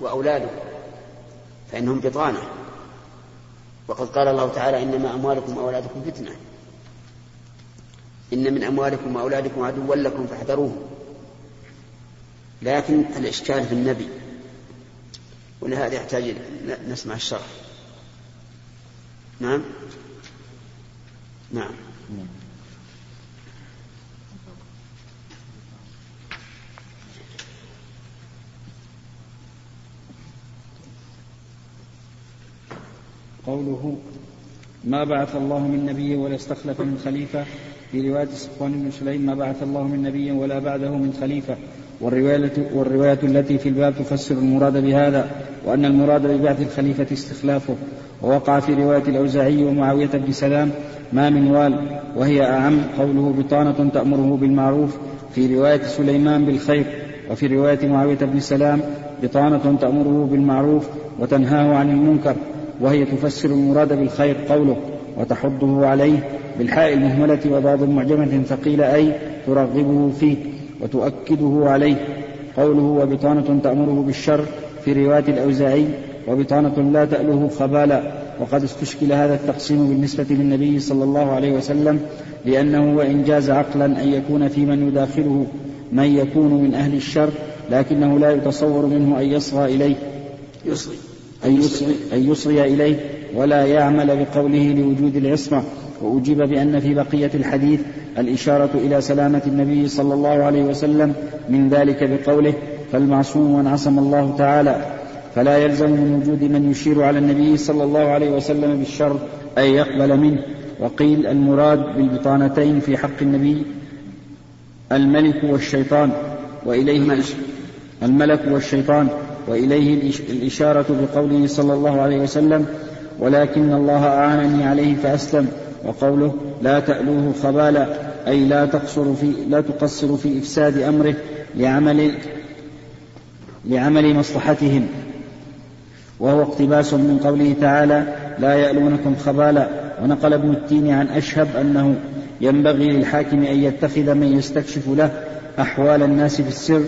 وأولادكم فإنهم بطانة. وقد قال الله تعالى إنما أموالكم وأولادكم فتنة. إن من أموالكم وأولادكم عدوا لكم فاحذروه لكن الإشكال في النبي ولهذا يحتاج نسمع الشرح. نعم. نعم. قوله ما بعث الله من نبي ولا استخلف من خليفة في رواية صفوان بن سليم ما بعث الله من نبي ولا بعده من خليفة. والرواية, والرواية التي في الباب تفسر المراد بهذا وأن المراد ببعث الخليفة استخلافه. ووقع في رواية الأوزاعي ومعاوية بن سلام ما من وال وهي أعم قوله بطانة تأمره بالمعروف في رواية سليمان بالخير وفي رواية معاوية بن سلام بطانة تأمره بالمعروف وتنهاه عن المنكر. وهي تفسر المراد بالخير قوله وتحضه عليه بالحاء المهملة وبعض معجمة ثقيل أي ترغبه فيه وتؤكده عليه. قوله وبطانة تأمره بالشر في رواية الأوزاعي وبطانة لا تأله خبالا. وقد استشكل هذا التقسيم بالنسبة للنبي صلى الله عليه وسلم لأنه وإن جاز عقلا أن يكون في من يداخله من يكون من أهل الشر لكنه لا يتصور منه أن يصغى إليه. يصغي. أن يصغي, أن يصغي إليه ولا يعمل بقوله لوجود العصمة. وأجيب بأن في بقية الحديث الإشارة إلى سلامة النبي صلى الله عليه وسلم من ذلك بقوله فالمعصوم من عصم الله تعالى فلا يلزم من وجود من يشير على النبي صلى الله عليه وسلم بالشر أن يقبل منه. وقيل المراد بالبطانتين في حق النبي الملك والشيطان وإليه الملك والشيطان وإليه الإشارة بقوله صلى الله عليه وسلم ولكن الله أعانني عليه فأسلم وقوله لا تألوه خبالا أي لا تقصر في لا تقصر في إفساد أمره لعمل لعمل مصلحتهم. وهو اقتباس من قوله تعالى لا يألونكم خبالا ونقل ابن التين عن أشهب أنه ينبغي للحاكم أن يتخذ من يستكشف له أحوال الناس في السر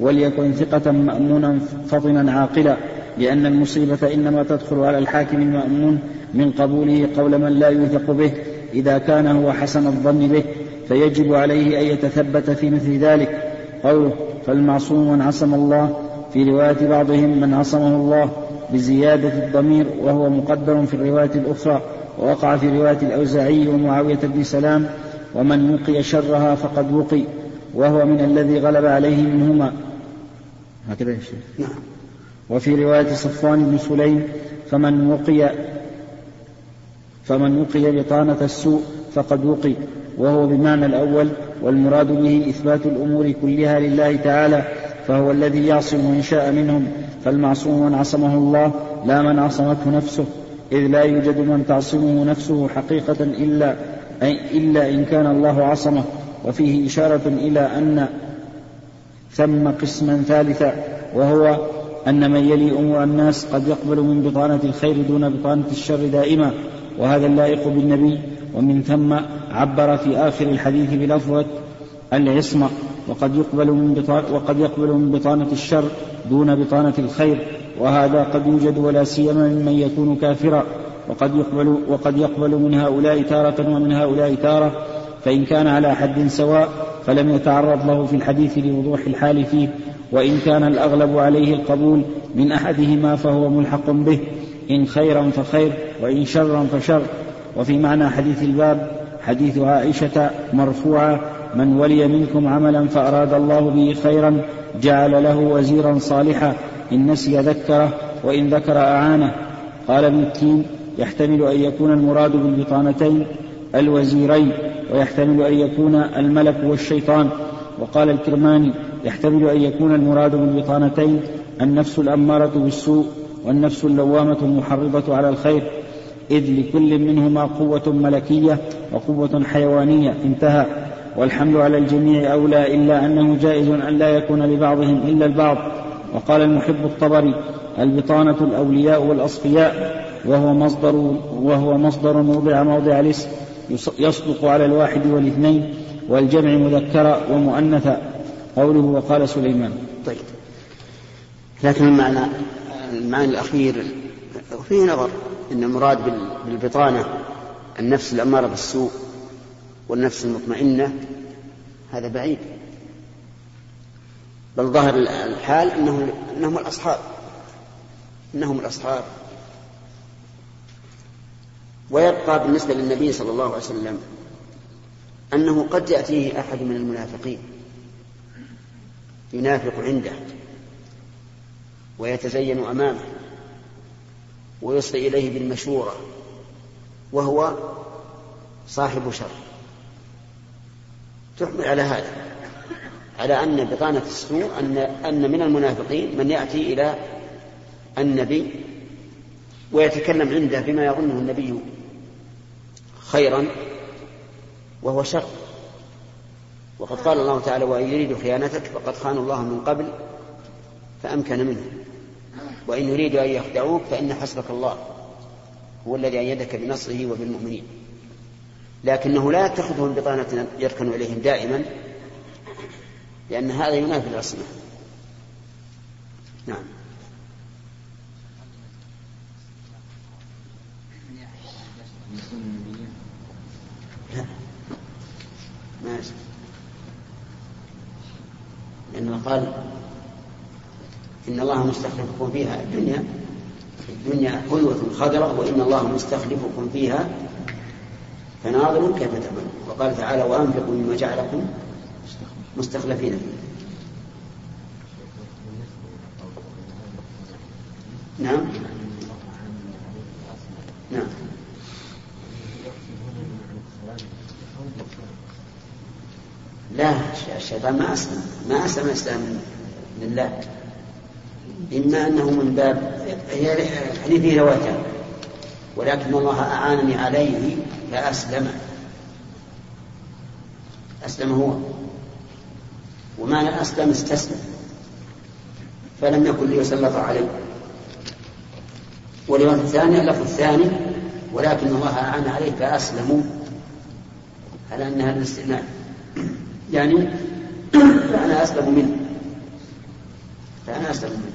وليكن ثقة مأمونا فطنا عاقلا لأن المصيبة إنما تدخل على الحاكم المأمون من قبوله قول من لا يوثق به إذا كان هو حسن الظن به فيجب عليه أن يتثبت في مثل ذلك. قوله فالمعصوم من عصم الله. في رواية بعضهم من عصمه الله بزيادة الضمير وهو مقدر في الرواية الأخرى ووقع في رواية الأوزاعي ومعاوية بن سلام ومن وقي شرها فقد وقي وهو من الذي غلب عليه منهما. هكذا يا شيخ. نعم. وفي رواية صفوان بن سليم فمن وقي فمن وقي بطانة السوء فقد وقي وهو بمعنى الأول والمراد به إثبات الأمور كلها لله تعالى فهو الذي يعصم من شاء منهم فالمعصوم من عصمه الله لا من عصمته نفسه إذ لا يوجد من تعصمه نفسه حقيقة إلا إلا إن كان الله عصمه وفيه إشارة إلى أن ثم قسما ثالثا وهو أن من يلي أمور الناس قد يقبل من بطانة الخير دون بطانة الشر دائما وهذا اللائق بالنبي ومن ثم عبر في آخر الحديث بلفظة العصمة وقد يقبل من بطانة وقد يقبل من بطانة الشر دون بطانة الخير وهذا قد يوجد ولا سيما ممن يكون كافرا وقد يقبل وقد يقبل من هؤلاء تارة ومن هؤلاء تارة فإن كان على حد سواء فلم يتعرض له في الحديث لوضوح الحال فيه وإن كان الأغلب عليه القبول من أحدهما فهو ملحق به إن خيرا فخير وإن شرا فشر. وفي معنى حديث الباب حديث عائشة مرفوعة من ولي منكم عملا فأراد الله به خيرا جعل له وزيرا صالحا إن نسي ذكره وإن ذكر أعانه. قال ابن التين يحتمل أن يكون المراد بالبطانتين الوزيرين. ويحتمل أن يكون الملك والشيطان. وقال الكرماني يحتمل أن يكون المراد بالبطانتين النفس الأمارة بالسوء والنفس اللوامة المحرضة على الخير. إذ لكل منهما قوة ملكية وقوة حيوانية. انتهى. والحمل على الجميع أولى إلا أنه جائز أن لا يكون لبعضهم إلا البعض. وقال المحب الطبري البطانة الأولياء والأصفياء وهو مصدر وهو مصدر وضع موضع الاسم. يصدق على الواحد والاثنين والجمع مذكرا ومؤنثا قوله وقال سليمان. طيب. لكن المعنى المعنى الأخير فيه نظر أن المراد بالبطانة النفس الأمارة بالسوء والنفس المطمئنة هذا بعيد. بل ظاهر الحال أنهم أنهم الأصحاب. إنهم الأصحاب. ويبقى بالنسبة للنبي صلى الله عليه وسلم أنه قد يأتيه أحد من المنافقين ينافق عنده ويتزين أمامه ويصغي إليه بالمشورة وهو صاحب شر. تحمل على هذا على أن بطانة السوء أن أن من المنافقين من يأتي إلى النبي ويتكلم عنده بما يظنه النبي خيرا وهو شر. وقد قال الله تعالى وإن يريد خيانتك فقد خان الله من قبل فأمكن منه. وإن يريدوا أن يخدعوك فإن حسبك الله هو الذي أيدك بنصره وبالمؤمنين. لكنه لا يتخذهم بطانة يركن إليهم دائما لأن هذا ينافي العصمة. نعم. لا ما يسمع لأنه قال إن الله مستخلفكم فيها الدنيا الدنيا حلوة خضرة وإن الله مستخلفكم فيها فناظر كيف تعملون وقال تعالى وأنفقوا مما جعلكم مستخلفين فيه. نعم نعم لا الشيطان ما أسلم ما أسلم الإسلام لله إما أنه من باب هي فيه روايتان. ولكن الله أعانني عليه فأسلم. أسلم هو. ومعنى أسلم استسلم. فلم يكن ليسلط عليه. والرواية الثانية اللفظ الثاني ولكن الله أعان عليه فأسلموا على أن هذا الاستئناف يعني فأنا أسلم منه. فأنا أسلم منه.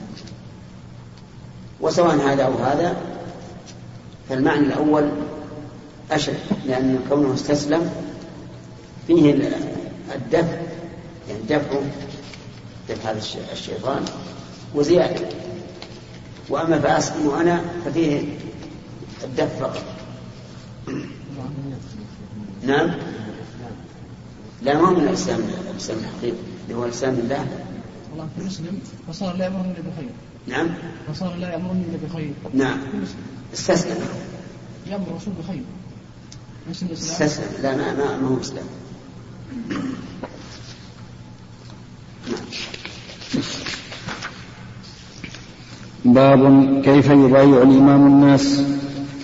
وسواء هذا أو هذا فالمعنى الأول أشد لأن كونه استسلم فيه الدفع يعني دفع دفع هذا الشيطان وزيادة. وأما فأسلم أنا ففيه الدفع نعم؟ لا ما من الإسلام الإسلام الحقيقي اللي هو الإسلام بالله والله في مسلم فصار لا يأمرني إلا بخير. نعم. فصار لا يأمرني إلا بخير. نعم. استسلم. يأمر الرسول بخير. استسلم. لا ما ما, ما هو مسلم باب كيف يبايع الإمام الناس؟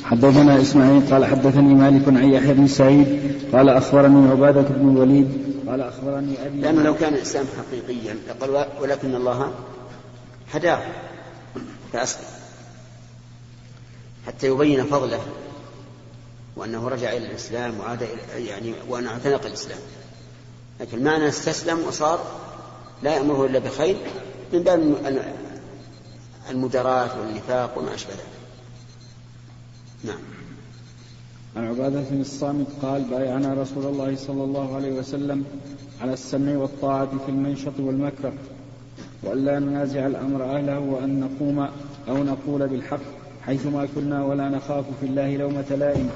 حدثنا إسماعيل قال حدثني مالك عن يحيى بن سعيد قال أخبرني عبادة بن الوليد قال أخبرني أبي لأنه لو كان الإسلام حقيقيا لقال ولكن الله هداه فأسلم حتى يبين فضله وأنه رجع إلى الإسلام وعاد يعني وأنه اعتنق الإسلام. لكن معنى استسلم وصار لا يأمره إلا بخير من باب المدراة والنفاق وما أشبه ذلك. نعم. عن عبادة بن الصامت قال بايعنا رسول الله صلى الله عليه وسلم على السمع والطاعة في المنشط والمكره وأن لا ننازع الأمر أهله وأن نقوم أو نقول بالحق حيثما كنا ولا نخاف في الله لومة لائم.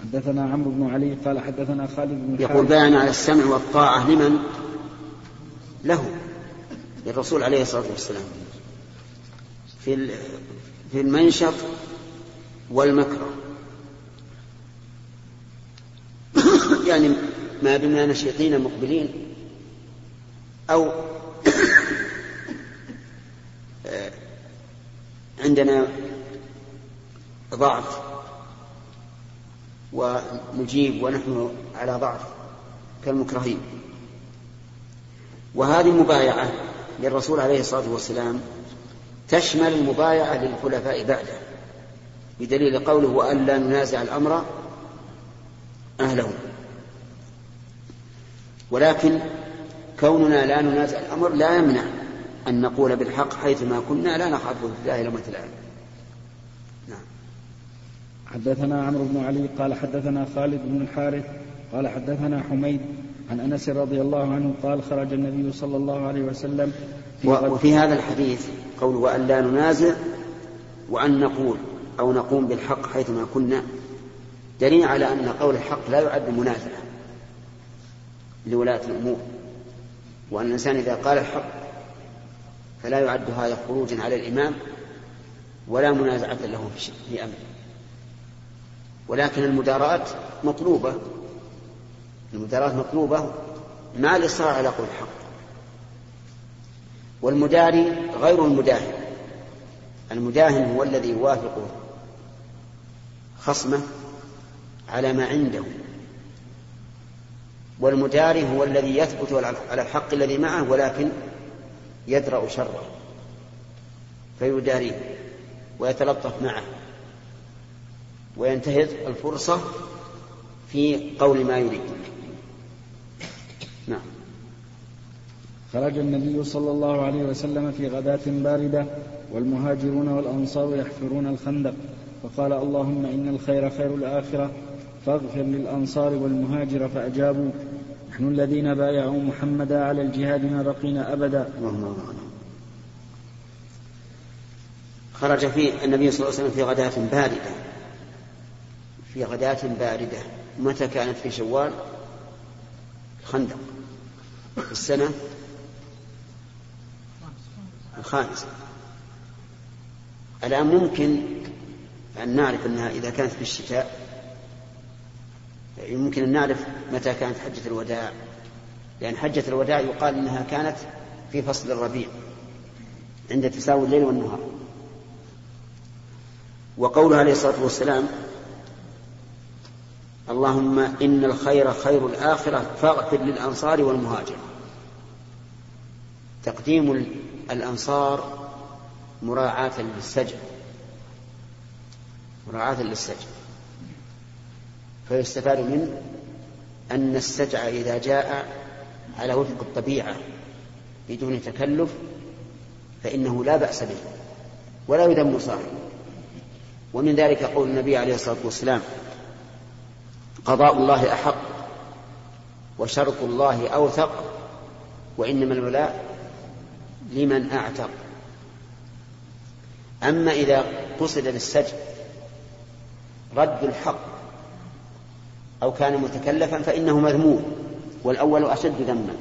حدثنا عمرو بن علي قال حدثنا خالد بن يقول بايعنا على السمع والطاعة لمن؟ له للرسول عليه الصلاة والسلام. في في المنشط والمكره. يعني ما دمنا نشيطين مقبلين. أو عندنا ضعف ونجيب ونحن على ضعف كالمكرهين. وهذه المبايعة للرسول عليه الصلاة والسلام تشمل المبايعة للخلفاء بعده بدليل قوله وأن لا ننازع الأمر أهله. ولكن كوننا لا ننازع الأمر لا يمنع أن نقول بالحق حيثما كنا لا نخاف في الله لومة لائم نعم. حدثنا عمرو بن علي قال حدثنا خالد بن الحارث قال حدثنا حميد عن انس رضي الله عنه قال خرج النبي صلى الله عليه وسلم في وفي هذا الحديث قول وأن لا ننازع وأن نقول أو نقوم بالحق حيثما كنا دليل على أن قول الحق لا يعد منازعة لولاة الأمور. وأن الإنسان إذا قال الحق فلا يعد هذا خروجا على الإمام ولا منازعة له في أمره. ولكن المداراة مطلوبة المداراة مطلوبة مع الإصرار على قول الحق؟ والمداري غير المداهن. المداهن هو الذي يوافق خصمه على ما عنده والمداري هو الذي يثبت على الحق الذي معه ولكن يدرأ شره فيداريه ويتلطف معه وينتهز الفرصة في قول ما يريد. نعم. خرج النبي صلى الله عليه وسلم في غداة باردة والمهاجرون والأنصار يحفرون الخندق فقال اللهم إن الخير خير الآخرة فاغفر للأنصار والمهاجر فأجابوا. نحن الذين بايعوا محمدا على الجهاد ما بقينا أبدا. خرج في النبي صلى الله عليه وسلم في غداة باردة. في غداة باردة. متى كانت؟ في شوال؟ الخندق في السنة الخامسة. الآن ممكن أن نعرف أنها إذا كانت في الشتاء يمكن أن نعرف متى كانت حجة الوداع. لأن حجة الوداع يقال أنها كانت في فصل الربيع عند تساوي الليل والنهار. وقوله عليه الصلاة والسلام اللهم إن الخير خير الآخرة فاغفر للأنصار والمهاجر تقديم الأنصار مراعاة للسجن. مراعاة للسجن. فيستفاد منه أن السجع إذا جاء على وفق الطبيعة بدون تكلف فإنه لا بأس به ولا يذم صاحبه. ومن ذلك قول النبي عليه الصلاة والسلام قضاء الله أحق وشرط الله أوثق وإنما الولاء لمن أعتق. أما إذا قصد للسجن رد الحق أو كان متكلفا فإنه مذموم والأول أشد ذما.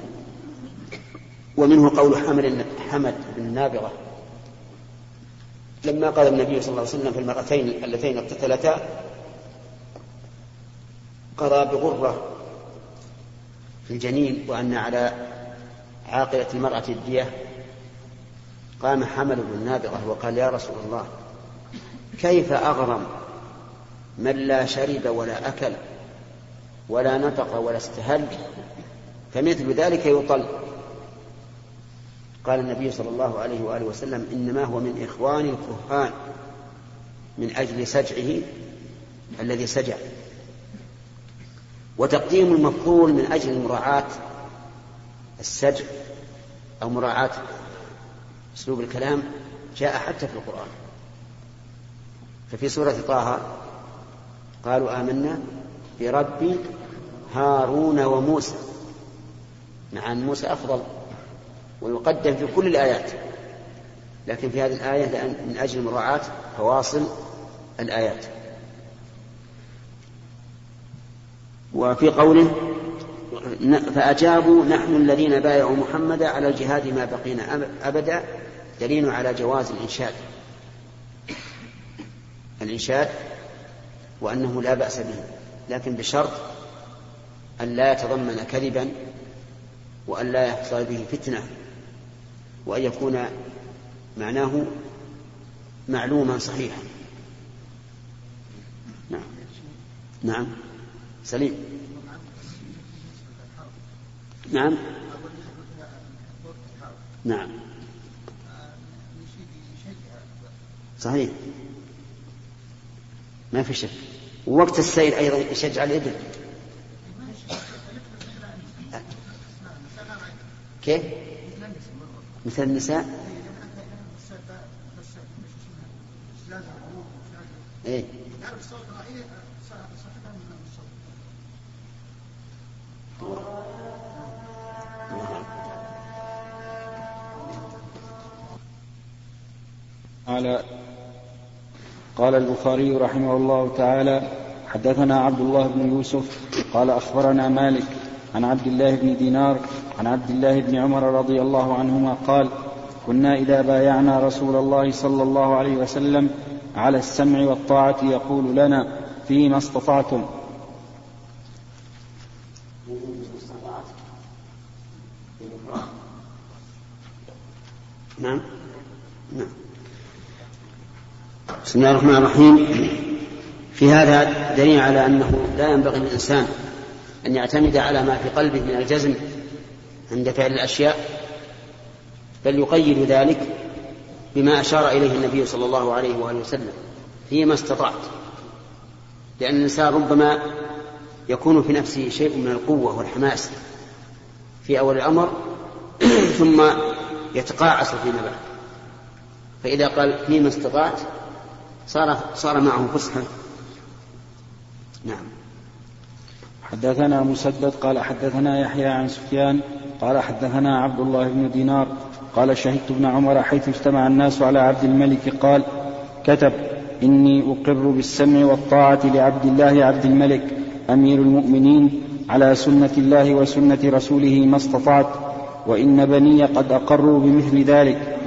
ومنه قول حمد حمد بن نابغة. لما قال النبي صلى الله عليه وسلم في المرأتين اللتين اقتتلتا قضى بغرة في الجنين وأن على عاقلة المرأة الدية قام حمل بن نابغة وقال يا رسول الله كيف أغرم من لا شرب ولا أكل ولا نطق ولا استهل؟ فمثل ذلك يطل. قال النبي صلى الله عليه وآله وسلم إنما هو من إخوان الكهان من أجل سجعه الذي سجع. وتقديم المفضول من أجل مراعاة السجع أو مراعاة أسلوب الكلام جاء حتى في القرآن. ففي سورة طه قالوا آمنا برب هارون وموسى مع أن موسى أفضل ويقدم في كل الآيات لكن في هذه الآية من أجل مراعاة فواصل الآيات. وفي قوله فأجابوا نحن الذين بايعوا محمدا على الجهاد ما بقينا أبدا دليل على جواز الإنشاد. الإنشاد وأنه لا بأس به لكن بشرط أن لا يتضمن كذبا وأن لا يحصل به فتنة وأن يكون معناه معلوما صحيحا. نعم. نعم. سليم. نعم. نعم. صحيح. ما في شك. ووقت السير أيضا يشجع الإبل. كيف؟ مثل النساء إيه على قال البخاري رحمه الله تعالى حدثنا عبد الله بن يوسف قال أخبرنا مالك عن عبد الله بن دينار عن عبد الله بن عمر رضي الله عنهما قال كنا إذا بايعنا رسول الله صلى الله عليه وسلم على السمع والطاعة يقول لنا فيما استطعتم نعم نعم بسم الله الرحمن الرحيم. في هذا دليل على أنه لا ينبغي للإنسان أن يعتمد على ما في قلبه من الجزم عند فعل الأشياء بل يقيد ذلك بما أشار إليه النبي صلى الله عليه وآله وسلم. فيما استطعت. لأن الإنسان ربما يكون في نفسه شيء من القوة والحماس في أول الأمر ثم يتقاعس فيما بعد. فإذا قال فيما استطعت صار صار معه فصحى نعم. حدثنا مسدد قال حدثنا يحيى عن سفيان قال حدثنا عبد الله بن دينار قال شهدت ابن عمر حيث اجتمع الناس على عبد الملك قال كتب إني أقر بالسمع والطاعة لعبد الله عبد الملك أمير المؤمنين على سنة الله وسنة رسوله ما استطعت وإن بني قد أقروا بمثل ذلك.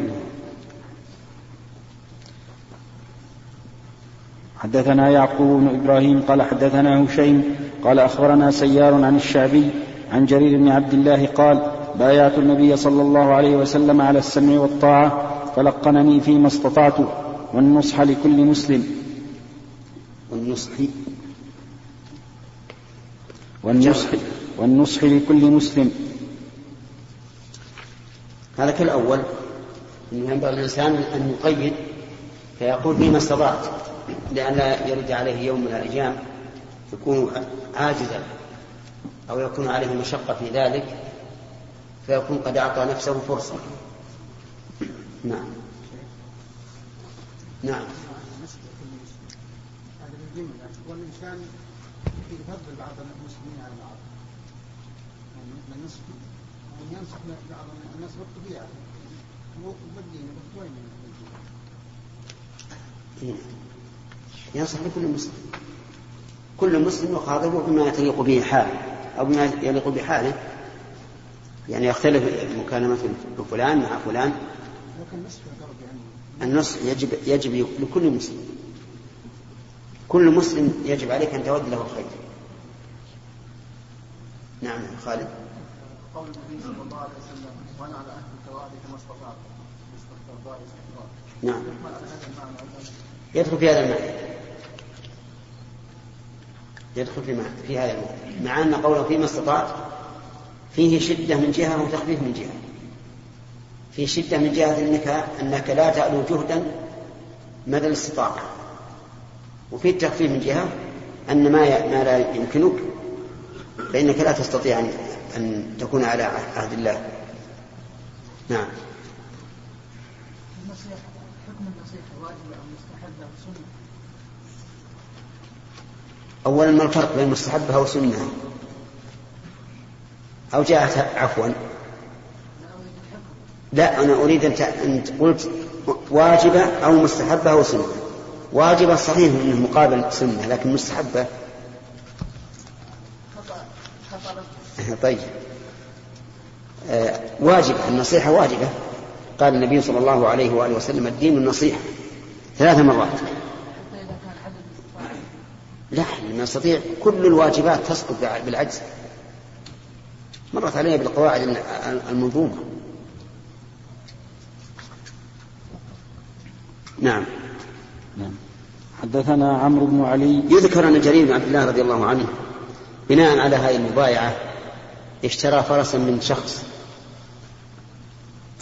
حدثنا يعقوب بن إبراهيم قال حدثنا هشيم قال أخبرنا سيار عن الشعبي عن جرير بن عبد الله قال بايعت النبي صلى الله عليه وسلم على السمع والطاعة فلقنني فيما استطعت والنصح لكل مسلم. والنصح. والنصح والنصح لكل مسلم. هذا كالأول أنه ينبغي الإنسان أن يقيد فيقول فيما استطعت. لأن لا يرد عليه يوم من الأيام يكون عاجزا أو يكون عليه مشقة في ذلك فيكون قد أعطى نفسه فرصة. نعم. نعم. والإنسان يفضل بعض المسلمين على بعض يعني النصح ينصح بعض الناس بالطبيعة بالدين بالطوين ينصح لكل مسلم. كل مسلم يخاطبه بما يليق به حاله أو بما يليق بحاله. يعني يختلف مكالمة بفلان مع فلان. النصح يجب يجب لكل مسلم. كل مسلم يجب عليك أن تود له الخير. نعم خالد. قول النبي صلى الله عليه وسلم وأنا على أهل التوالي كما استطعت نعم. يدخل في هذا المعنى. يدخل في في هذا المعنى مع أن قوله فيما استطعت فيه شدة من جهة وتخفيف من جهة. في شدة من جهة انك أنك لا تألو جهدا مدى الاستطاعة. وفي التخفيف من جهة أن ما ما لا يمكنك فإنك لا تستطيع ان أن تكون على عهد الله. نعم. أولا ما الفرق بين مستحبها وسنة أو جاءت عفوا؟ لا أنا أريد أن قلت واجبة أو مستحبة أو سنة. واجبة صحيح أنه مقابل سنة لكن مستحبة. طيب. آه واجبة النصيحة واجبة. قال النبي صلى الله عليه وآله وسلم الدين النصيحة ثلاث مرات. يستطيع كل الواجبات تسقط بالعجز. مرت علينا بالقواعد المنظومة. نعم. نعم. حدثنا عمرو بن علي. يذكر أن جرير بن عبد الله رضي الله عنه بناء على هذه المبايعة اشترى فرسا من شخص.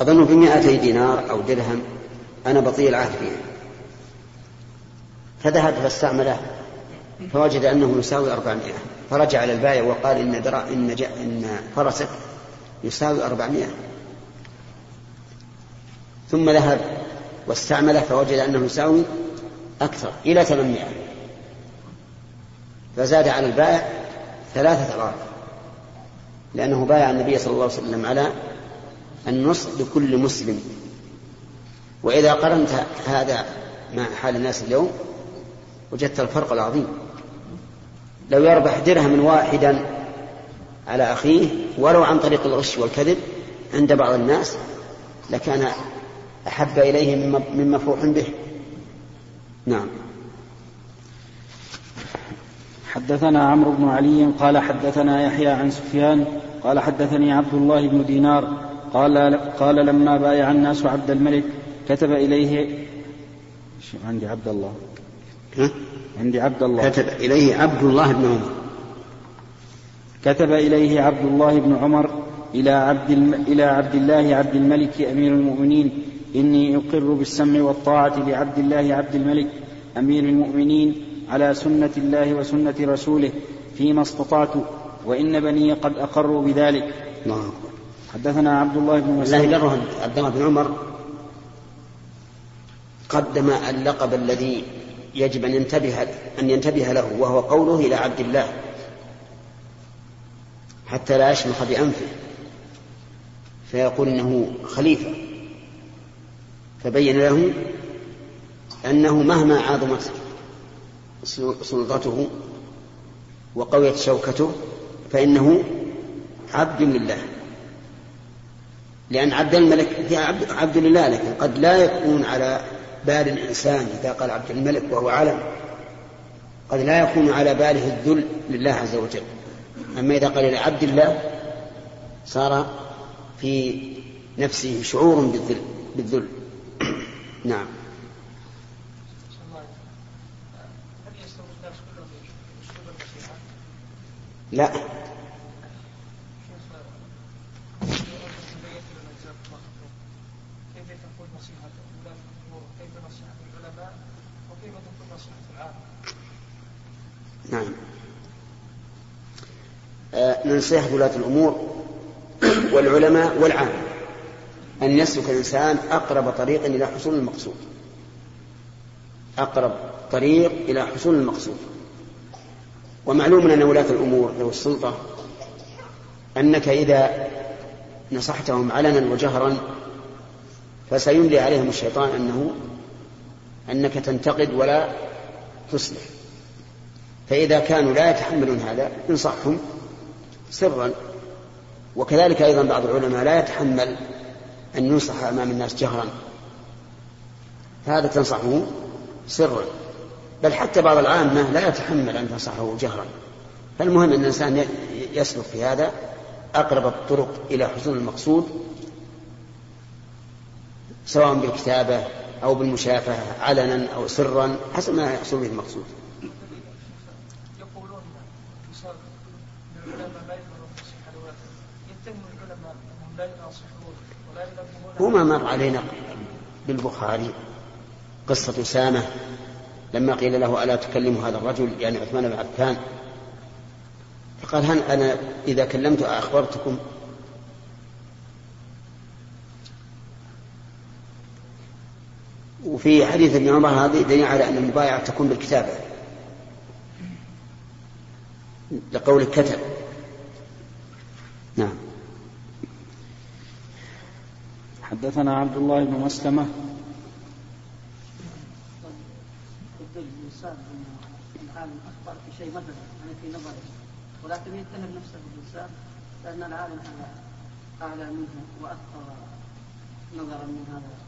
أظن بمائتي دينار أو درهم. أنا بطيء العهد فيها فذهب فاستعمله. فوجد أنه يساوي أربعمائة. فرجع إلى البائع وقال إن, درا إن, جا إن فرسك يساوي أربعمائة. ثم ذهب واستعمله فوجد أنه يساوي أكثر إلى ثمانمائة. فزاد على البائع ثلاثة أضعاف لأنه بايع النبي صلى الله عليه وسلم على النصف لكل مسلم. وإذا قرنت هذا مع حال الناس اليوم وجدت الفرق العظيم. لو يربح درهما واحدا على أخيه ولو عن طريق الغش والكذب عند بعض الناس لكان أحب إليه من مفروح به. نعم. حدثنا عمرو بن علي قال حدثنا يحيى عن سفيان قال حدثني عبد الله بن دينار قال قال لما بايع الناس عبد الملك كتب إليه عندي عبد الله. ها؟ عندي عبد الله كتب إليه عبد الله بن عمر. كتب إليه عبد الله بن عمر إلى عبد الم... إلى عبد الله عبد الملك أمير المؤمنين. إني أقر بالسمع والطاعة لعبد الله عبد الملك أمير المؤمنين على سنة الله وسنة رسوله فيما استطعت وإن بني قد أقروا بذلك. الله أكبر حدثنا عبد الله بن الله مسعود. يقره عبد الله بن عمر قدم اللقب الذي يجب أن ينتبه أن ينتبه له وهو قوله إلى عبد الله حتى لا يشمخ بأنفه فيقول إنه خليفة. فبين له أنه مهما عظمت سلطته وقويت شوكته فإنه عبد لله. لأن عبد الملك عبد لله لكن قد لا يكون على بال الإنسان إذا قال عبد الملك وهو علم قد لا يكون على باله الذل لله عز وجل أما إذا قال إلى عبد الله صار في نفسه شعور بالذل, بالذل. نعم؟ لا كيف تكون نصيحة ولاة الأمور وكيف نصيحة العلماء وكيف تكون نصيحة العامة؟ نعم آه، نصيحة ولاة الأمور والعلماء والعامة أن يسلك الإنسان أقرب طريق إلى حصول المقصود. أقرب طريق إلى حصول المقصود. ومعلوم أن ولاة الأمور ذوي السلطة أنك إذا نصحتهم علنا وجهرا فسيملي عليهم الشيطان أنه أنك تنتقد ولا تصلح. فإذا كانوا لا يتحملون هذا انصحهم سرا وكذلك أيضا بعض العلماء لا يتحمل أن ينصح أمام الناس جهرا. فهذا تنصحه سرا. بل حتى بعض العامة لا يتحمل أن تنصحه جهرا. فالمهم أن الإنسان يسلك في هذا أقرب الطرق إلى حصول المقصود سواء بالكتابة أو بالمشافهة علنا أو سرا حسب ما يحصل به المقصود. وما مر علينا بالبخاري قصة أسامة لما قيل له ألا تكلم هذا الرجل؟ يعني عثمان بن عفان. فقال هل أنا إذا كلمت أخبرتكم؟ وفي حديث ابن عمر هذه دليل على أن المبايعة تكون بالكتابة لقول كتب نعم حدثنا عبد الله بن مسلمة. العالم في شيء مثلا أنا في نظري. ولكن يتهم نفسه الإنسان لأن العالم هذا أعلى منه وأكثر نظرا من هذا.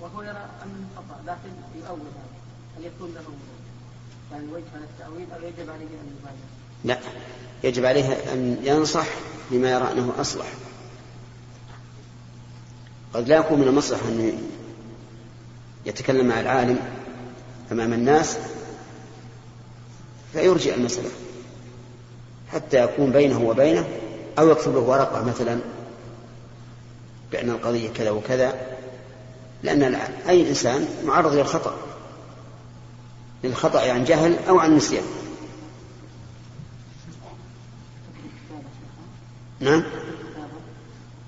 وهو يرى أنه خطأ لكن يؤول هذا هل يكون له يعني وجه على التأويل أو يجب عليه أن يبايع؟ لا يجب عليه أن ينصح بما يرى أنه أصلح. قد لا يكون من المصلحة أن يتكلم مع العالم أمام الناس فيرجع المسألة. حتى يكون بينه وبينه أو يكتب له ورقة مثلا بأن القضية كذا وكذا. لأن أي إنسان معرض للخطأ للخطأ عن جهل أو عن نسيان. نعم؟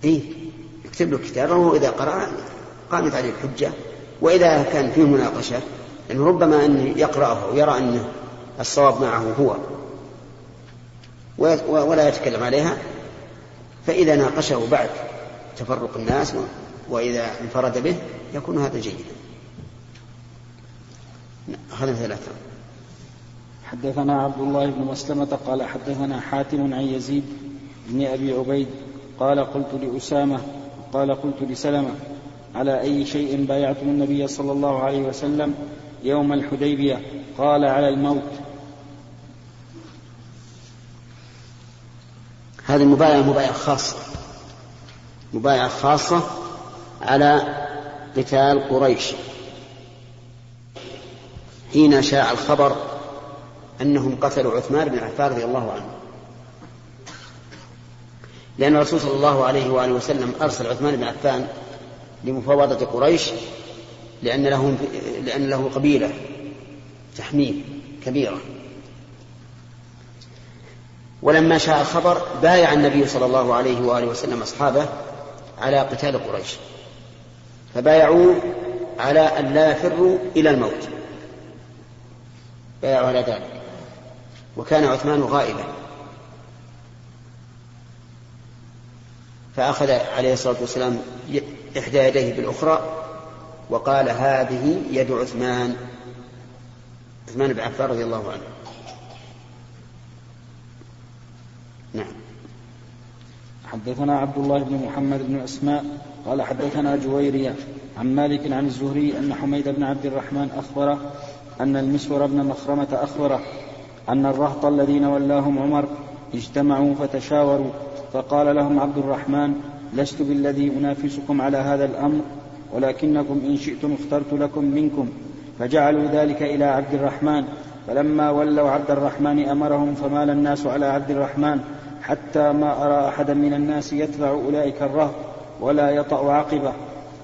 إيه؟ يكتب له كتابه وإذا قرأ قامت عليه الحجة وإذا كان فيه مناقشة يعني ربما أن يقرأه ويرى أن الصواب معه هو ولا يتكلم عليها فإذا ناقشه بعد تفرق الناس وإذا انفرد به يكون هذا جيدا. هذا ثلاثة حدثنا عبد الله بن مسلمة قال حدثنا حاتم عن يزيد بن أبي عبيد قال قلت لأسامة قال قلت لسلمة على أي شيء بايعتم النبي صلى الله عليه وسلم يوم الحديبية؟ قال على الموت. هذه المبايعة مبايعة خاصة. مبايعة خاصة على قتال قريش. حين شاع الخبر أنهم قتلوا عثمان بن عفان رضي الله عنه. لأن الرسول صلى الله عليه وآله وسلم أرسل عثمان بن عفان لمفاوضة قريش لأن له لأن له قبيلة تحميل كبيرة. ولما شاء الخبر بايع النبي صلى الله عليه وآله وسلم أصحابه على قتال قريش. فبايعوا على أن لا يفروا إلى الموت. بايعوا على ذلك. وكان عثمان غائبا. فأخذ عليه الصلاة والسلام إحدى يديه بالأخرى وقال هذه يد عثمان. عثمان بن عفان رضي الله عنه. نعم. حدثنا عبد الله بن محمد بن أسماء قال حدثنا جويرية عن مالك عن الزهري أن حميد بن عبد الرحمن أخبره أن المسور بن مخرمة أخبره أن الرهط الذين ولاهم عمر اجتمعوا فتشاوروا فقال لهم عبد الرحمن لست بالذي أنافسكم على هذا الأمر ولكنكم إن شئتم اخترت لكم منكم. فجعلوا ذلك إلى عبد الرحمن. فلما ولوا عبد الرحمن أمرهم فمال الناس على عبد الرحمن حتى ما أرى أحدا من الناس يتبع أولئك الرهط ولا يطأ عقبه.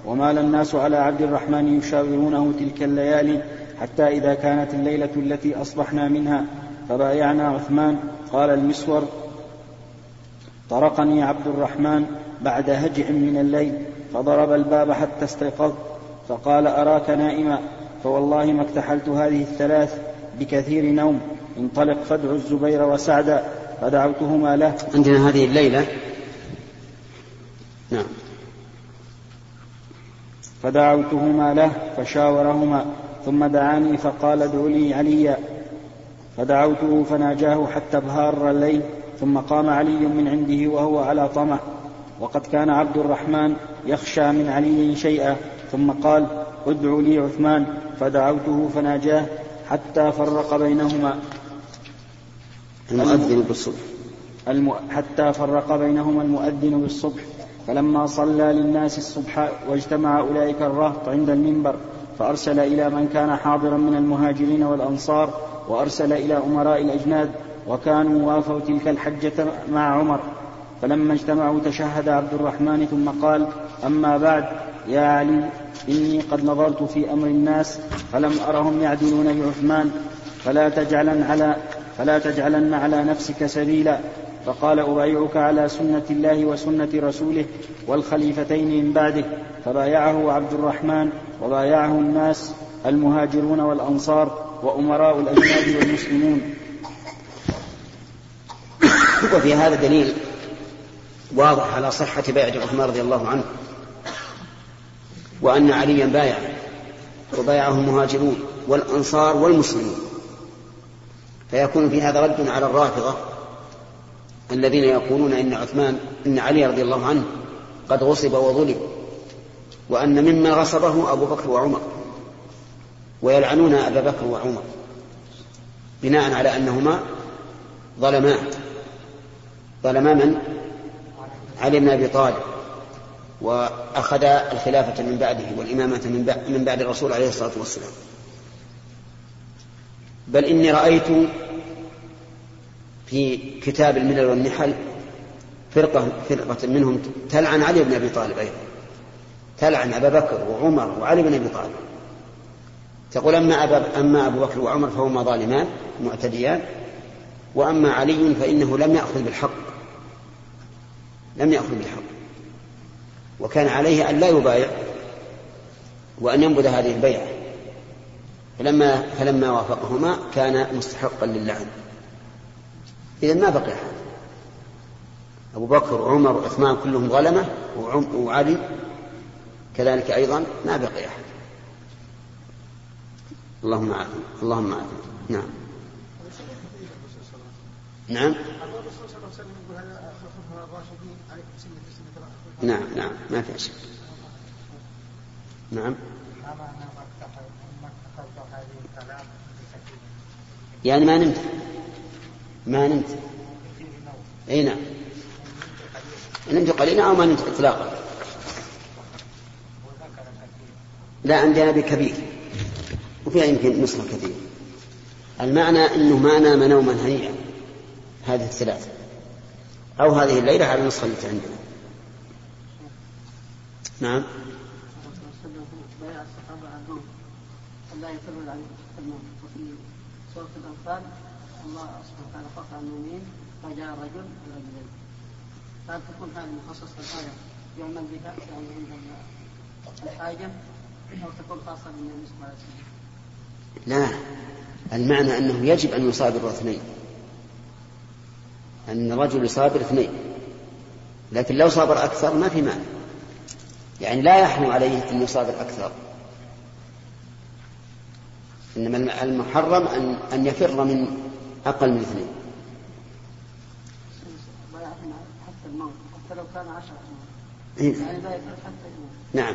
ومال الناس على عبد الرحمن يشاورونه تلك الليالي حتى إذا كانت الليلة التي أصبحنا منها فبايعنا عثمان. قال المسور طرقني عبد الرحمن بعد هجع من الليل فضرب الباب حتى استيقظت فقال أراك نائما؟ فوالله ما اكتحلت هذه الثلاث بكثير نوم انطلق فادع الزبير وسعدا فدعوتهما له. عندنا هذه الليلة. نعم. فدعوتهما له فشاورهما ثم دعاني فقال ادع لي عليا. فدعوته فناجاه حتى ابهار الليل ثم قام علي من عنده وهو على طمع. وقد كان عبد الرحمن يخشى من علي شيئا. ثم قال ادع لي عثمان. فدعوته فناجاه حتى فرق بينهما. المؤذن بالصبح. الم... حتى فرق بينهما المؤذن بالصبح. فلما صلى للناس الصبح واجتمع أولئك الرهط عند المنبر فأرسل إلى من كان حاضرا من المهاجرين والأنصار وأرسل إلى أمراء الأجناد وكانوا وافوا تلك الحجة مع عمر فلما اجتمعوا تشهد عبد الرحمن ثم قال أما بعد يا علي إني قد نظرت في أمر الناس فلم أرهم يعدلون بعثمان فلا تجعلن على فلا تجعلن على نفسك سبيلا. فقال أبايعك على سنة الله وسنة رسوله والخليفتين من بعده فبايعه عبد الرحمن وبايعه الناس المهاجرون والأنصار وأمراء الأجناد والمسلمون. وفي هذا دليل واضح على صحة بيعة عثمان رضي الله عنه وأن عليا بايع وبايعه المهاجرون والأنصار والمسلمون. فيكون في هذا رد على الرافضة الذين يقولون إن عثمان إن علي رضي الله عنه قد غصب وظلم وأن مما غصبه أبو بكر وعمر ويلعنون أبا بكر وعمر بناء على أنهما ظلما ظلما من؟ علي بن أبي طالب. وأخذ الخلافة من بعده والإمامة من بعد الرسول عليه الصلاة والسلام. بل إني رأيت في كتاب الملل والنحل فرقة فرقة منهم تلعن علي بن أبي طالب أيضا. تلعن أبا بكر وعمر وعلي بن أبي طالب. تقول أما, أبا أما أبو بكر وعمر فهما ظالمان معتديان وأما علي فإنه لم يأخذ بالحق. لم يأخذ بالحق. وكان عليه أن لا يبايع وأن ينبذ هذه البيعة. فلما فلما وافقهما كان مستحقا للعن. إذا ما بقي أحد أبو بكر وعمر وعثمان كلهم ظلمة وعلي كذلك أيضا ما بقي أحد اللهم عافنا اللهم عافنا نعم. نعم. نعم نعم ما في شك. نعم. يعني ما نمت. ما نمت. إي نعم. نمت قليلا أو ما نمت اطلاقا؟ لا عندي أنا بكبير وفيها يمكن نصف كثير. المعنى إنه ما نام نوما هنيئا. هذه الثلاثة. أو هذه الليلة على النسخه التي عندنا. نعم لا عن سورة الله سبحانه وتعالى المؤمنين فجاء هل تكون هذه مخصصة الآية بها يعني عند الحاجة أو تكون خاصة صلى الله عليه وسلم؟ لا المعنى أنه يجب أن يصابر اثنين أن الرجل يصابر اثنين لكن لو صابر أكثر ما في معنى يعني لا يحرم عليه أن يصابر أكثر إنما المحرم أن أن يفر من أقل من اثنين. حتى لو كان عشرة إيه. يعني لا حتى نعم.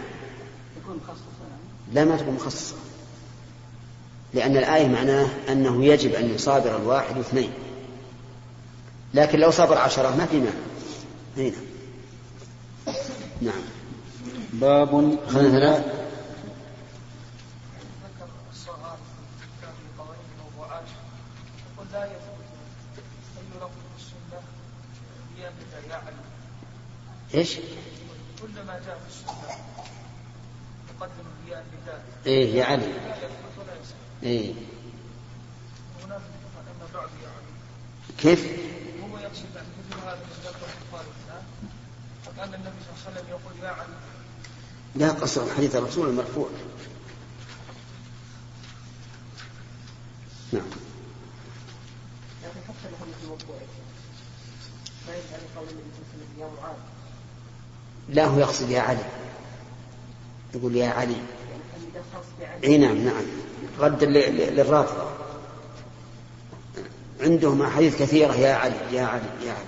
يكون مخصصة يعني لا ما تكون مخصصة. لأن الآية معناه أنه يجب أن يصابر الواحد اثنين. لكن لو صبر عشرة ما في مانع. هنا نعم. باب خلنا ثلاث. إيش؟ كل ما جاء في السنة يقدم البيان بذلك إيه يا علي. لا يثبت ولا يصح إيه. علي كيف؟ هو يقصد أن مثل هذا من ذكر الكفار الناس فكان النبي صلى الله عليه وسلم يقول يا علي لا قصر حديث الرسول المرفوع. نعم. حتى ما يجعل قول النبي صلى الله عليه وسلم لا هو يقصد يا علي. يقول يا علي. إي نعم نعم. ردا ل- ل- للرافضة عندهم أحاديث كثيرة يا علي يا علي يا علي.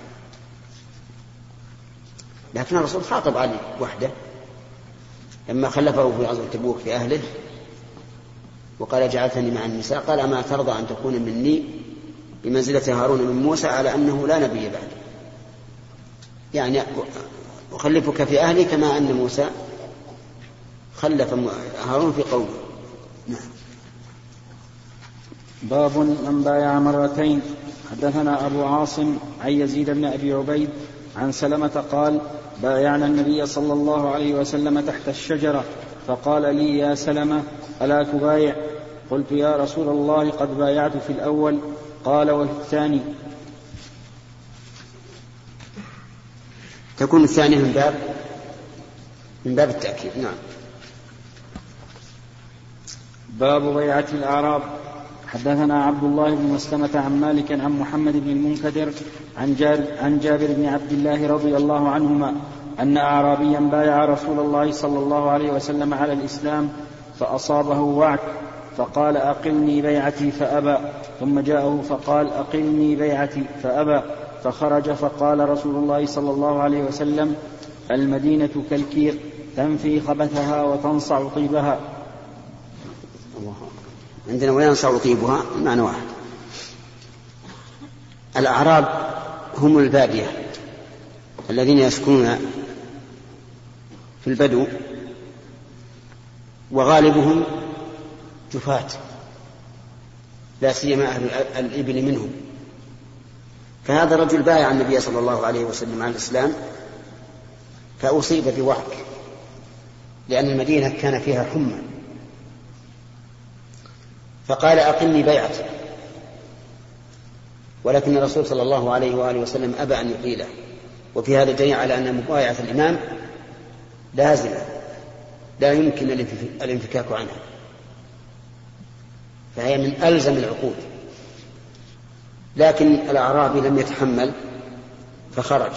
لكن الرسول خاطب علي وحده. لما خلفه في غزوة تبوك في أهله وقال جعلتني مع النساء قال أما ترضى أن تكون مني بمنزلة هارون من موسى على أنه لا نبي بعد. يعني أخلفك في أهلي كما أن موسى خلف هارون في قومه. نعم. باب من بايع مرتين. حدثنا أبو عاصم عن يزيد بن أبي عبيد عن سلمة قال بايعنا النبي صلى الله عليه وسلم تحت الشجرة فقال لي يا سلمة ألا تبايع؟ قلت يا رسول الله قد بايعت في الأول. قال وفي الثاني؟ تكون الثانية من باب من باب التأكيد نعم. باب بيعة الأعراب. حدثنا عبد الله بن مسلمة عن مالك عن محمد بن المنكدر عن, جار عن جابر بن عبد الله رضي الله عنهما أن أعرابيا بايع رسول الله صلى الله عليه وسلم على الإسلام فأصابه وعك فقال أقلني بيعتي فأبى ثم جاءه فقال أقلني بيعتي فأبى فخرج فقال رسول الله صلى الله عليه وسلم المدينة كالكير تنفي خبثها وتنصع طيبها الله. عندنا وينصع طيبها المعنى واحد. الأعراب هم البادية الذين يسكنون في البدو وغالبهم جفاة لا سيما أهل الإبل منهم. فهذا الرجل بايع النبي صلى الله عليه وسلم على الإسلام فأصيب بوعك لأن المدينة كان فيها حمى. فقال أقلني بيعتي ولكن الرسول صلى الله عليه وآله وسلم أبى أن يقيله. وفي هذا دليل على أن مبايعة الإمام لازمة. لا يمكن الانفكاك عنها. فهي من ألزم العقود. لكن الأعرابي لم يتحمل فخرج.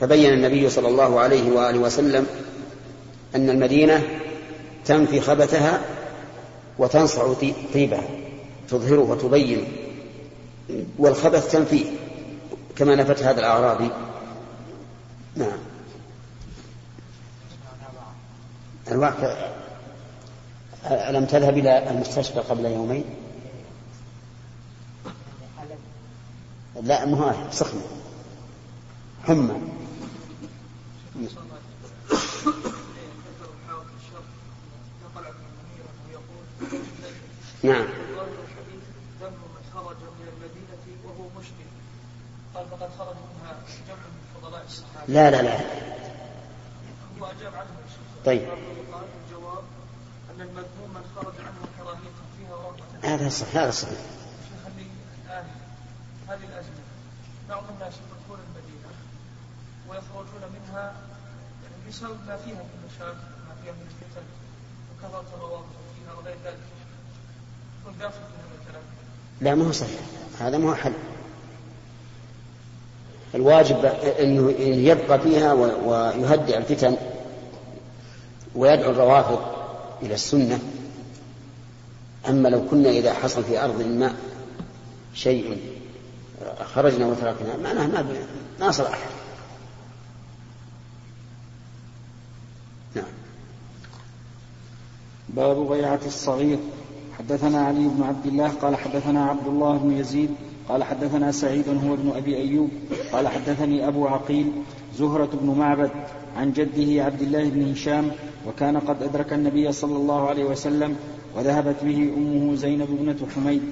فبين النبي صلى الله عليه وآله وسلم أن المدينة تنفي خبثها وتنصع طيبها تظهره وتبين. والخبث تنفيه كما نفت هذا الأعرابي نعم. الواقع ألم تذهب إلى المستشفى قبل يومين؟ لا ما سخنة. حمى نعم دم من خرج من المدينة وهو مشرك قال فقد خرج منها جمع من فضلاء الصحابة لا لا لا. هو أجاب عنه طيب. قال الجواب أن المذموم من خرج عنه كراهية فيها ورغبة هذا صحيح هذا صحيح شيخ الآن هذه الأزمة بعض الناس يدخلون المدينة ويخرجون منها يعني بسبب ما فيها من مشاكل ما فيها من فتن وكثرة الروابط فيها وغير ذلك يكون داخل في هذا الكلام لا ما هو صحيح. هذا ما هو حل. الواجب انه يبقى فيها ويهدئ الفتن ويدعو الروافض إلى السنة. أما لو كنا إذا حصل في أرض ما شيء خرجنا وتركنا معناه ما ما احد نعم. باب بيعة الصغير. حدثنا علي بن عبد الله قال حدثنا عبد الله بن يزيد قال حدثنا سعيد هو ابن أبي أيوب قال حدثني أبو عقيل زهرة بن معبد عن جده عبد الله بن هشام وكان قد أدرك النبي صلى الله عليه وسلم وذهبت به أمه زينب بنة حميد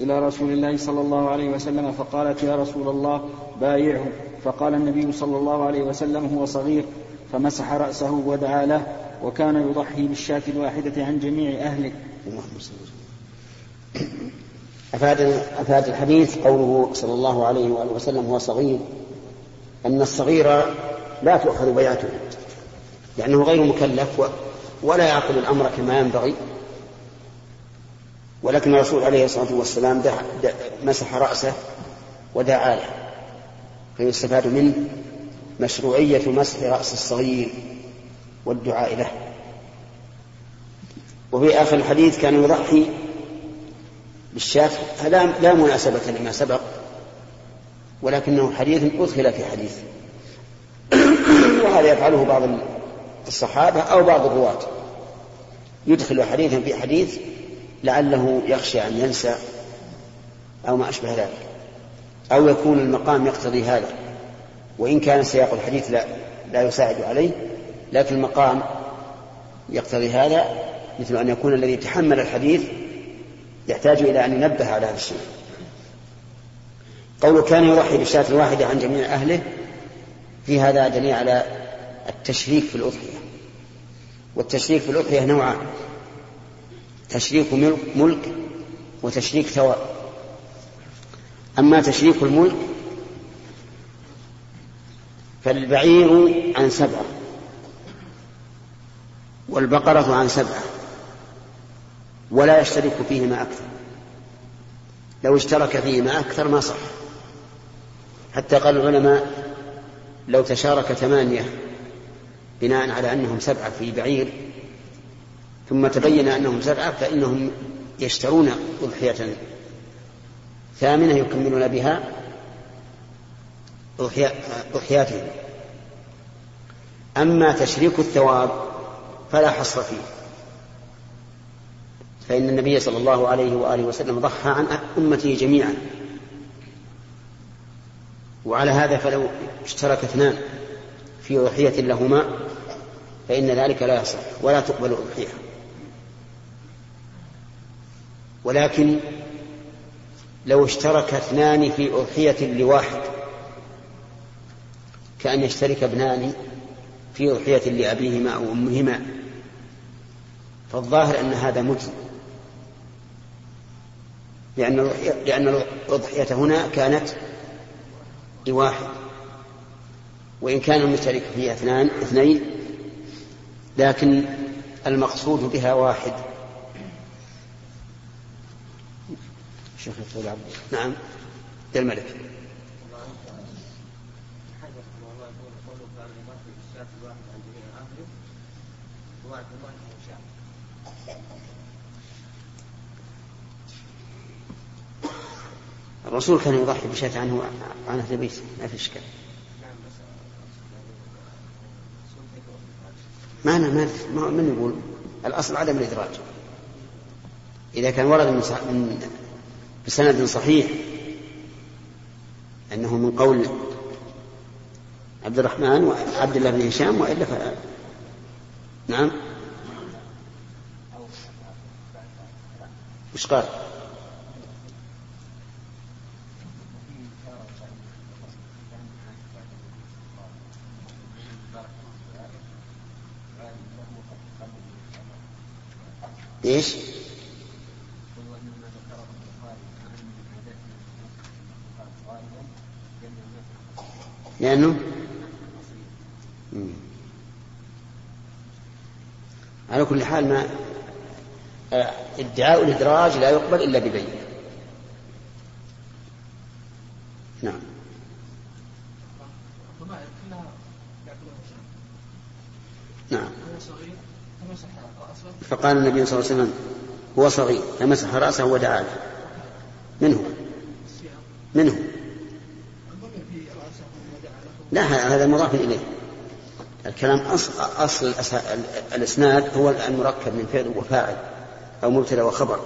إلى رسول الله صلى الله عليه وسلم فقالت يا رسول الله بايعه. فقال النبي صلى الله عليه وسلم هو صغير فمسح رأسه ودعا له وكان يضحي بالشاة الواحدة عن جميع أهله. اللهم صل وسلم. أفاد أفاد الحديث قوله صلى الله عليه وآله وسلم هو صغير. أن الصغير لا تؤخذ بيعته لأنه غير مكلف ولا يعقل الأمر كما ينبغي. ولكن الرسول عليه الصلاة والسلام دع دع مسح رأسه ودعا له فيستفاد منه مشروعية مسح رأس الصغير والدعاء له. وفي آخر الحديث كان يضحي بالشاة هذا لا مناسبة لما سبق ولكنه حديث أدخل في حديث. وهذا يفعله بعض الصحابة أو بعض الرواة. يدخل حديثا في حديث لعله يخشى أن ينسى أو ما أشبه ذلك أو يكون المقام يقتضي هذا. وإن كان سياق الحديث لا لا يساعد عليه لكن المقام يقتضي هذا مثل أن يكون الذي تحمل الحديث يحتاج إلى أن ينبه على هذا الشيء. قوله كان يضحي بالشاة الواحدة عن جميع أهله في هذا دليل على التشريك في الأضحية. والتشريك في الأضحية نوعان تشريك ملك, ملك وتشريك ثواب. أما تشريك الملك فالبعير عن سبعة والبقرة عن سبعة. ولا يشترك فيهما أكثر. لو اشترك فيهما أكثر ما صح. حتى قال العلماء لو تشارك ثمانية بناء على أنهم سبعة في بعير ثم تبين أنهم سبعة فإنهم يشترون أضحية ثامنة يكملون بها أضحياتهم. أما تشريك الثواب فلا حصر فيه. فإن النبي صلى الله عليه وآله وسلم ضحى عن أمته جميعا. وعلى هذا فلو اشترك اثنان في أضحية لهما فإن ذلك لا يصح ولا تقبل أضحية. ولكن لو اشترك اثنان في أضحية لواحد كأن يشترك ابنان في أضحية لأبيهما أو أمهما فالظاهر أن هذا مجزي لأن لأن الأضحية هنا كانت لواحد. وإن كان المشترك فيها اثنان اثنين لكن المقصود بها واحد. شيخ يقول نعم. الملك. الرسول كان يضحي بشاة عنه عن أهل بيته ما في إشكال. ما أنا ما من يقول؟ الأصل عدم الإدراج. إذا كان ورد من, من بسند صحيح أنه من قول عبد الرحمن وعبد الله بن هشام وإلا ف... نعم. وش قال؟ إيش؟ لأنه مم. على كل حال ما آه، ادعاء الإدراج لا يقبل إلا ببين نعم الضمائر كلها يعقلون الشام نعم هو صغير فمسح راسه فقال النبي صلى الله عليه وسلم هو صغير فمسح رأسه ودعا له. منه. منه. لا هذا مضاف إليه. الكلام أصل, أصل الإسناد هو المركب من فعل وفاعل أو مبتدأ وخبر.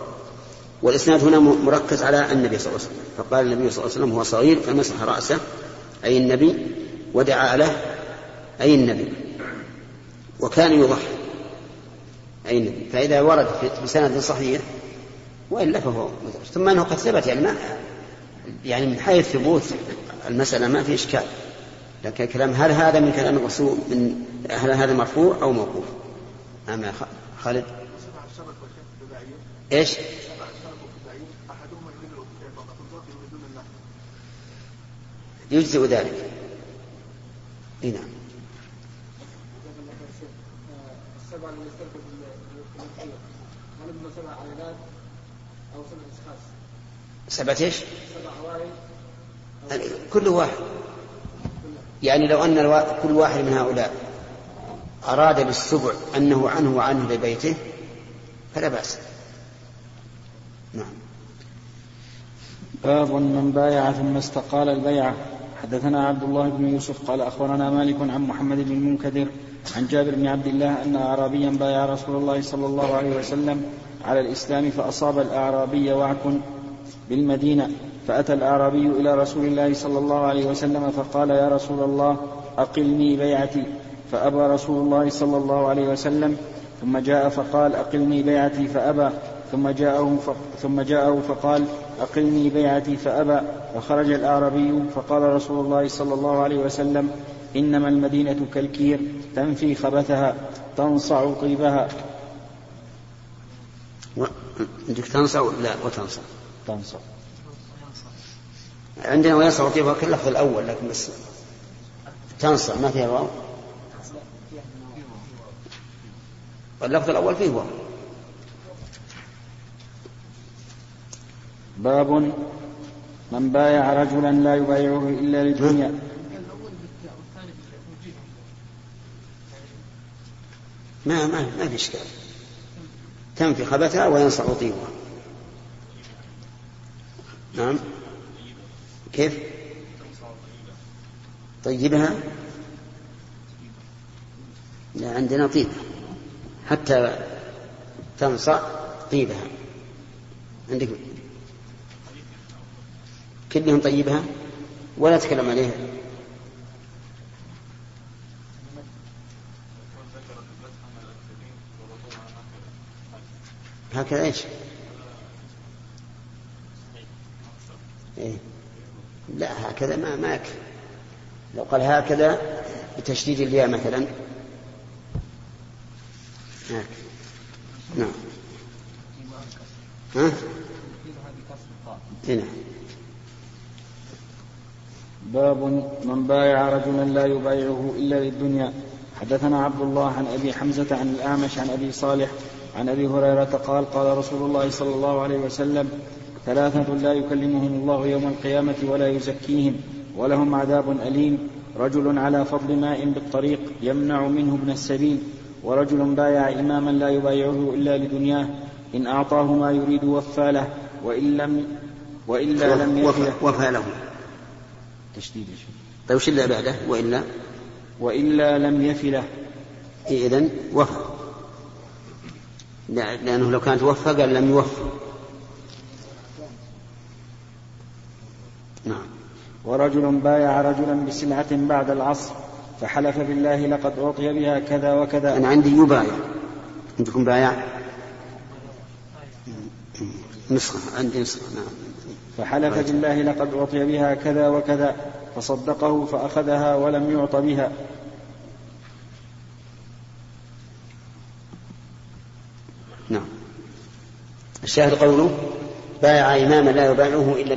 والإسناد هنا مركز على النبي صلى الله عليه وسلم. فقال النبي صلى الله عليه وسلم هو صغير فمسح رأسه أي النبي ودعا له أي النبي. وكان يضحي. أي النبي فإذا ورد بسند صحيح وإلا فهو مدرج ثم أنه قد ثبت يعني ما يعني من حيث ثبوت المسألة ما في إشكال لكن كلام هل هذا من كلام الرسول من هل هذا مرفوع أو موقوف؟ نعم يا خالد إيش؟ يجزئ ذلك. إي نعم. اللي سبع عائلات أو سبع أشخاص؟ سبعة إيش؟ سبع عوائل يعني كل واحد. يعني لو أن الوا... كل واحد من هؤلاء أراد بالسبع أنه عنه وعنه لبيته فلا بأس. نعم. باب من بايع ثم استقال البيعة حدثنا عبد الله بن يوسف قال أخبرنا مالك عن محمد بن المنكدر عن جابر بن عبد الله أن أعرابيا بايع رسول الله صلى الله عليه وسلم على الإسلام فأصاب الأعرابي وعك بالمدينة فأتى الأعرابي إلى رسول الله صلى الله عليه وسلم فقال يا رسول الله أقلني بيعتي فأبى رسول الله صلى الله عليه وسلم ثم جاء فقال أقلني بيعتي فأبى ثم جاءه. ثم جاءه فقال أقلني بيعتي فأبى فخرج الأعرابي فقال رسول الله صلى الله عليه وسلم إنما المدينة كالكير تنفي خبثها تنصع طيبها و... عندك تنصع لا وتنصع. تنصع عندنا وينصع طيبها كاللفظ الأول لكن بس تنصع ما فيها واو. واللفظ الأول فيه واو. باب من بايع رجلا لا يبايعه إلا للدنيا ما ما ما في إشكال. تنفي خبثها وينصع طيبها. نعم. كيف؟ طيبها لا عندنا طيبة حتى تنصع طيبها عندك كلهم طيبها ولا تكلم عليها هكذا إيش؟ إيه؟ لا هكذا ما ما يكفي لو قال هكذا بتشديد الياء مثلا هكذا نعم ها؟ إيه نعم باب من بايع رجلا لا يبايعه إلا للدنيا. حدثنا عبد الله عن أبي حمزة عن الأعمش عن أبي صالح عن أبي هريرة قال قال رسول الله صلى الله عليه وسلم ثلاثة لا يكلمهم الله يوم القيامة ولا يزكيهم ولهم عذاب أليم. رجل على فضل ماء بالطريق يمنع منه ابن السبيل. ورجل بايع إماما لا يبايعه إلا لدنياه. إن أعطاه ما يريد وفى له وإن لم وإلا لم يفي وفى له. تشديد طيب وش اللي بعده؟ وإلا؟ وإلا لم يف له. إذن وفى. لأنه لو كانت وفى قال لم يوفى. نعم. ورجل بايع رجلا بسلعة بعد العصر فحلف بالله لقد أعطي بها كذا وكذا. أنا عندي يبايع عندكم بايع؟ نسخة عندي نسخة نعم. فحلف بالله لقد أعطي بها كذا وكذا فصدقه فأخذها ولم يعط بها. نعم. الشاهد قوله بايع إماما لا يبايعه إلا